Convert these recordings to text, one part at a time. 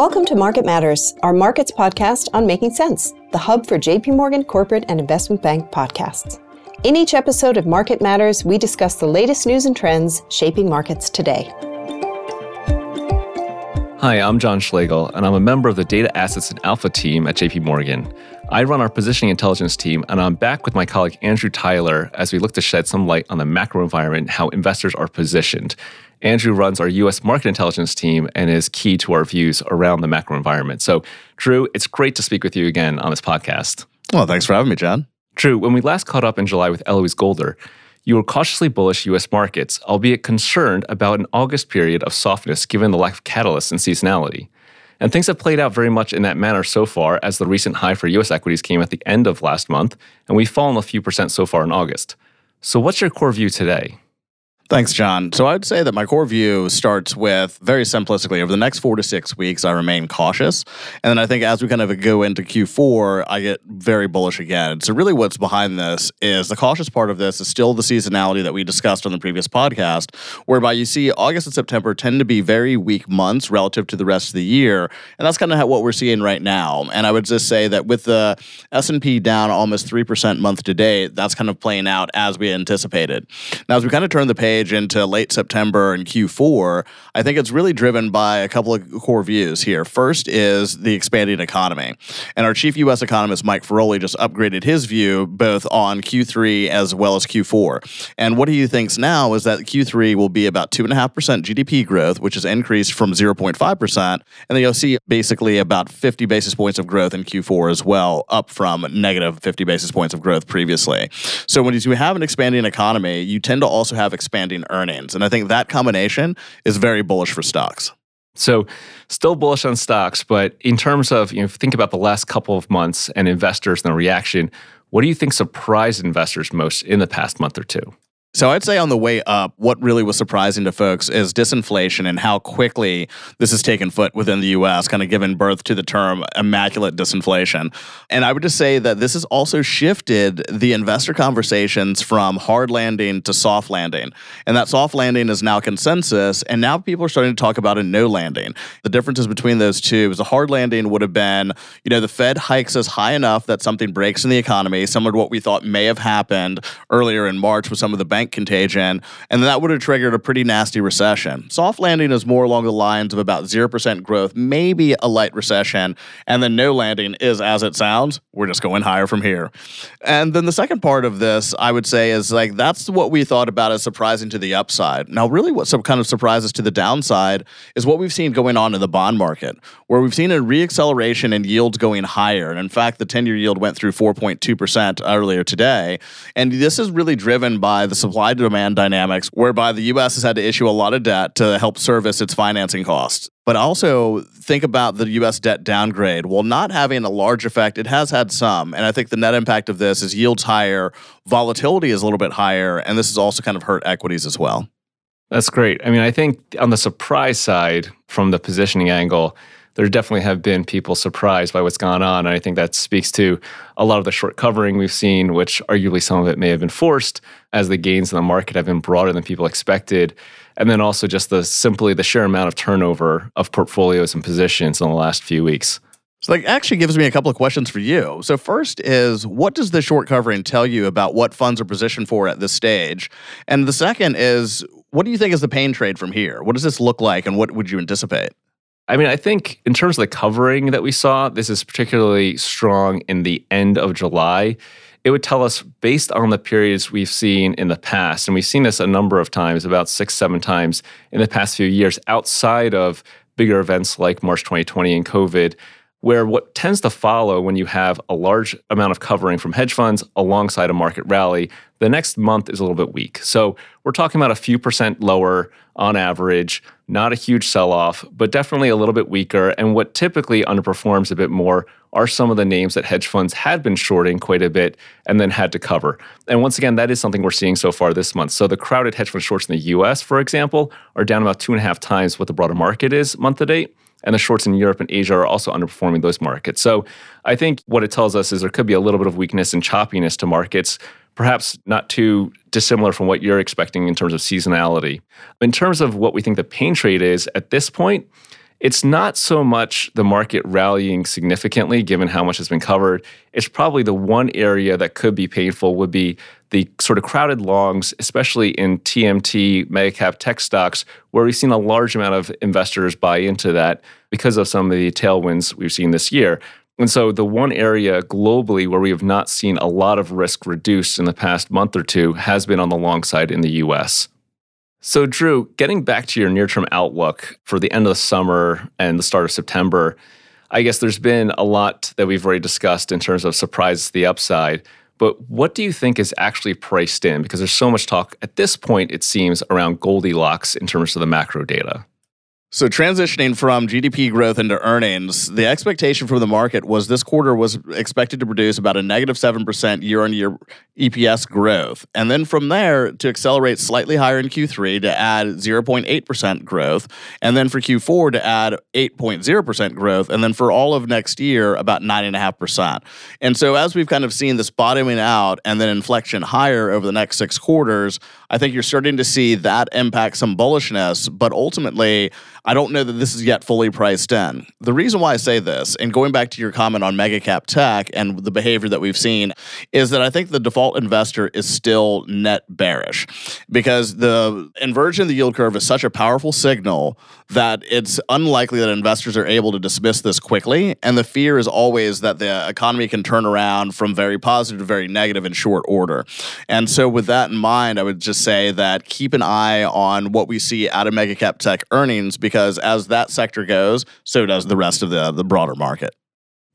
Welcome to Market Matters, our markets podcast on making sense, the hub for JP Morgan corporate and investment bank podcasts. In each episode of Market Matters, we discuss the latest news and trends shaping markets today. Hi, I'm John Schlegel, and I'm a member of the Data Assets and Alpha team at JP Morgan. I run our positioning intelligence team, and I'm back with my colleague Andrew Tyler as we look to shed some light on the macro environment and how investors are positioned. Andrew runs our US market intelligence team and is key to our views around the macro environment. So, Drew, it's great to speak with you again on this podcast. Well, thanks for having me, John. Drew, when we last caught up in July with Eloise Goulder, you were cautiously bullish U.S. markets, albeit concerned about an August period of softness given the lack of catalysts and seasonality. And things have played out very much in that manner so far, as the recent high for U.S. equities came at the end of last month, and we've fallen a few percent so far in August. So, what's your core view today? Thanks, John. So I'd say that my core view starts with very simplistically over the next four to six weeks, I remain cautious. And then I think as we kind of go into Q4, I get very bullish again. So, really, what's behind this is the cautious part of this is still the seasonality that we discussed on the previous podcast, whereby you see August and September tend to be very weak months relative to the rest of the year. And that's kind of what we're seeing right now. And I would just say that with the S&P down almost 3% month to date, that's kind of playing out as we anticipated. Now, as we kind of turn the page, into late September and Q4, I think it's really driven by a couple of core views here. First is the expanding economy. And our chief U.S. economist, Mike Feroli, just upgraded his view both on Q3 as well as Q4. And what he thinks now is that Q3 will be about 2.5% GDP growth, which is increased from 0.5%. And then you'll see basically about 50 basis points of growth in Q4 as well, up from negative 50 basis points of growth previously. So when you have an expanding economy, you tend to also have expanding expanding earnings. And I think that combination is very bullish for stocks. So, still bullish on stocks, but in terms of, you know, think about the last couple of months and investors and the reaction, what do you think surprised investors most in the past month or two? So I'd say on the way up, what really was surprising to folks is disinflation and how quickly this has taken foot within the US, kind of given birth to the term immaculate disinflation. And I would just say that this has also shifted the investor conversations from hard landing to soft landing. And that soft landing is now consensus, and now people are starting to talk about a no landing. The differences between those two is a hard landing would have been, you know, the Fed hikes us high enough that something breaks in the economy, similar to what we thought may have happened earlier in March with some of the bank bank contagion, and that would have triggered a pretty nasty recession. Soft landing is more along the lines of about 0% growth, maybe a light recession, and then no landing is as it sounds. We're just going higher from here. And then the second part of this, I would say, is like that's what we thought about as surprising to the upside. Now, really, what some kind of surprises to the downside is what we've seen going on in the bond market, where we've seen a reacceleration in yields going higher. And in fact, the 10 year yield went through 4.2% earlier today. And this is really driven by the supply demand dynamics, whereby the U.S. has had to issue a lot of debt to help service its financing costs. But also think about the U.S. debt downgrade. While not having a large effect, it has had some. And I think the net impact of this is yields higher, volatility is a little bit higher, and this has also kind of hurt equities as well. That's great. I mean, I think on the surprise side, from the positioning angle, there definitely have been people surprised by what's gone on. And I think that speaks to a lot of the short covering we've seen, which arguably some of it may have been forced as the gains in the market have been broader than people expected. And then also just the simply the sheer amount of turnover of portfolios and positions in the last few weeks. So that actually gives me a couple of questions for you. So first is what does the short covering tell you about what funds are positioned for at this stage? And the second is what do you think is the pain trade from here? What does this look like and what would you anticipate? I mean, I think in terms of the covering that we saw, this is particularly strong in the end of July. It would tell us based on the periods we've seen in the past, and we've seen this a number of times, about six, seven times in the past few years, outside of bigger events like March 2020 and COVID, where what tends to follow when you have a large amount of covering from hedge funds alongside a market rally, the next month is a little bit weak. So we're talking about a few percent lower on average, not a huge sell off, but definitely a little bit weaker. And what typically underperforms a bit more are some of the names that hedge funds had been shorting quite a bit and then had to cover. And once again, that is something we're seeing so far this month. So the crowded hedge fund shorts in the US, for example, are down about two and a half times what the broader market is month to date and the shorts in Europe and Asia are also underperforming those markets. So I think what it tells us is there could be a little bit of weakness and choppiness to markets, perhaps not too dissimilar from what you're expecting in terms of seasonality. In terms of what we think the pain trade is at this point, It's not so much the market rallying significantly, given how much has been covered. It's probably the one area that could be painful would be the sort of crowded longs, especially in TMT mega cap tech stocks, where we've seen a large amount of investors buy into that because of some of the tailwinds we've seen this year. And so, the one area globally where we have not seen a lot of risk reduced in the past month or two has been on the long side in the US. So, Drew, getting back to your near term outlook for the end of the summer and the start of September, I guess there's been a lot that we've already discussed in terms of surprises to the upside. But what do you think is actually priced in? Because there's so much talk at this point, it seems, around Goldilocks in terms of the macro data. So transitioning from GDP growth into earnings, the expectation from the market was this quarter was expected to produce about a negative 7% year-on-year EPS growth. And then from there to accelerate slightly higher in Q3 to add 0.8% growth, and then for Q4 to add 8.0% growth, and then for all of next year about 9.5%. And so as we've kind of seen this bottoming out and then inflection higher over the next 6 quarters, I think you're starting to see that impact some bullishness, but ultimately I don't know that this is yet fully priced in. The reason why I say this, and going back to your comment on mega cap tech and the behavior that we've seen, is that I think the default investor is still net bearish because the inversion of the yield curve is such a powerful signal that it's unlikely that investors are able to dismiss this quickly. And the fear is always that the economy can turn around from very positive to very negative in short order. And so, with that in mind, I would just say that keep an eye on what we see out of mega cap tech earnings because as that sector goes, so does the rest of the, the broader market.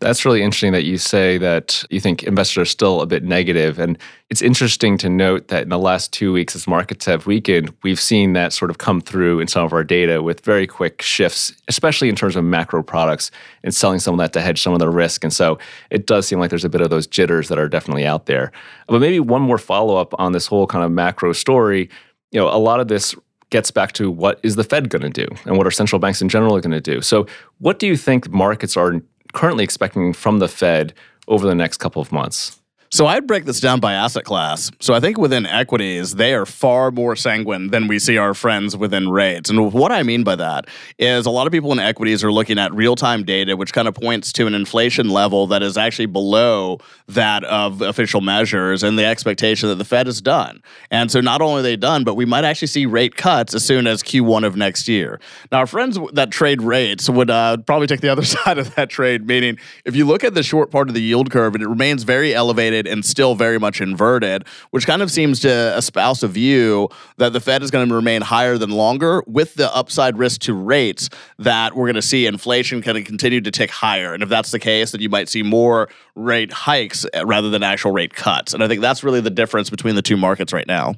That's really interesting that you say that you think investors are still a bit negative. And it's interesting to note that in the last two weeks, as markets have weakened, we've seen that sort of come through in some of our data with very quick shifts, especially in terms of macro products and selling some of that to hedge some of the risk. And so it does seem like there's a bit of those jitters that are definitely out there. But maybe one more follow up on this whole kind of macro story. You know, a lot of this gets back to what is the Fed going to do and what are central banks in general going to do. So, what do you think markets are currently expecting from the Fed over the next couple of months? So I'd break this down by asset class. So I think within equities, they are far more sanguine than we see our friends within rates. And what I mean by that is a lot of people in equities are looking at real time data, which kind of points to an inflation level that is actually below that of official measures and the expectation that the Fed is done. And so not only are they done, but we might actually see rate cuts as soon as Q1 of next year. Now, our friends that trade rates would uh, probably take the other side of that trade, meaning if you look at the short part of the yield curve, and it remains very elevated and still very much inverted, which kind of seems to espouse a view that the Fed is going to remain higher than longer with the upside risk to rates that we're going to see inflation kind of continue to tick higher. And if that's the case, then you might see more rate hikes eh, rather than actual rate cuts. And I think that's really the difference between the two markets right now.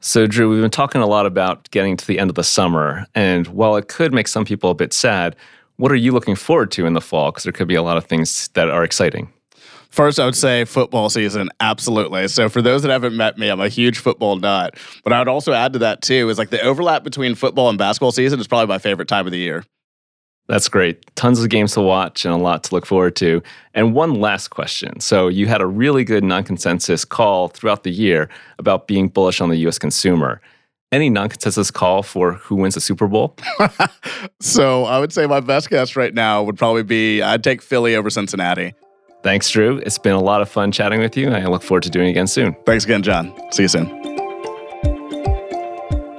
So, Drew, we've been talking a lot about getting to the end of the summer. And while it could make some people a bit sad, what are you looking forward to in the fall? Because there could be a lot of things that are exciting. First, I would say football season, absolutely. So, for those that haven't met me, I'm a huge football nut. But I would also add to that, too, is like the overlap between football and basketball season is probably my favorite time of the year. That's great. Tons of games to watch and a lot to look forward to. And one last question. So, you had a really good non consensus call throughout the year about being bullish on the US consumer. Any non consensus call for who wins the Super Bowl? so, I would say my best guess right now would probably be I'd take Philly over Cincinnati. Thanks, Drew. It's been a lot of fun chatting with you. And I look forward to doing it again soon. Thanks again, John. See you soon.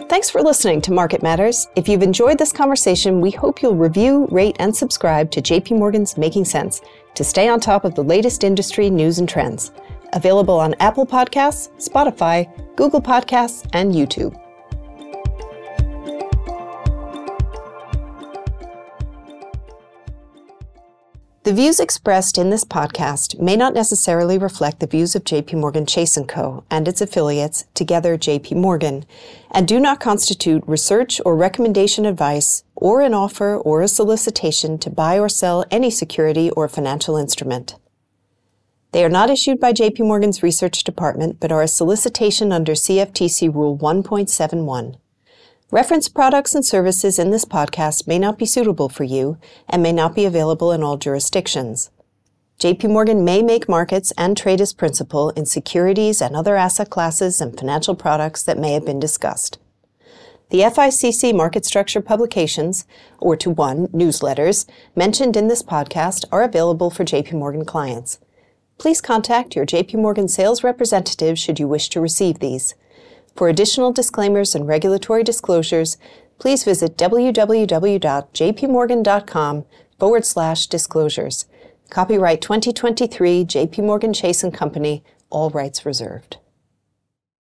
Thanks for listening to Market Matters. If you've enjoyed this conversation, we hope you'll review, rate, and subscribe to JP Morgan's Making Sense to stay on top of the latest industry news and trends. Available on Apple Podcasts, Spotify, Google Podcasts, and YouTube. The views expressed in this podcast may not necessarily reflect the views of JP Morgan Chase & Co. and its affiliates, together JP Morgan, and do not constitute research or recommendation advice or an offer or a solicitation to buy or sell any security or financial instrument. They are not issued by JP Morgan's research department but are a solicitation under CFTC Rule 1.71. Reference products and services in this podcast may not be suitable for you and may not be available in all jurisdictions. JP Morgan may make markets and trade as principal in securities and other asset classes and financial products that may have been discussed. The FICC market structure publications, or to one, newsletters, mentioned in this podcast are available for JP Morgan clients. Please contact your JP Morgan sales representative should you wish to receive these. For additional disclaimers and regulatory disclosures, please visit www.jpmorgan.com forward slash disclosures. Copyright 2023 JPMorgan Chase & Company, all rights reserved.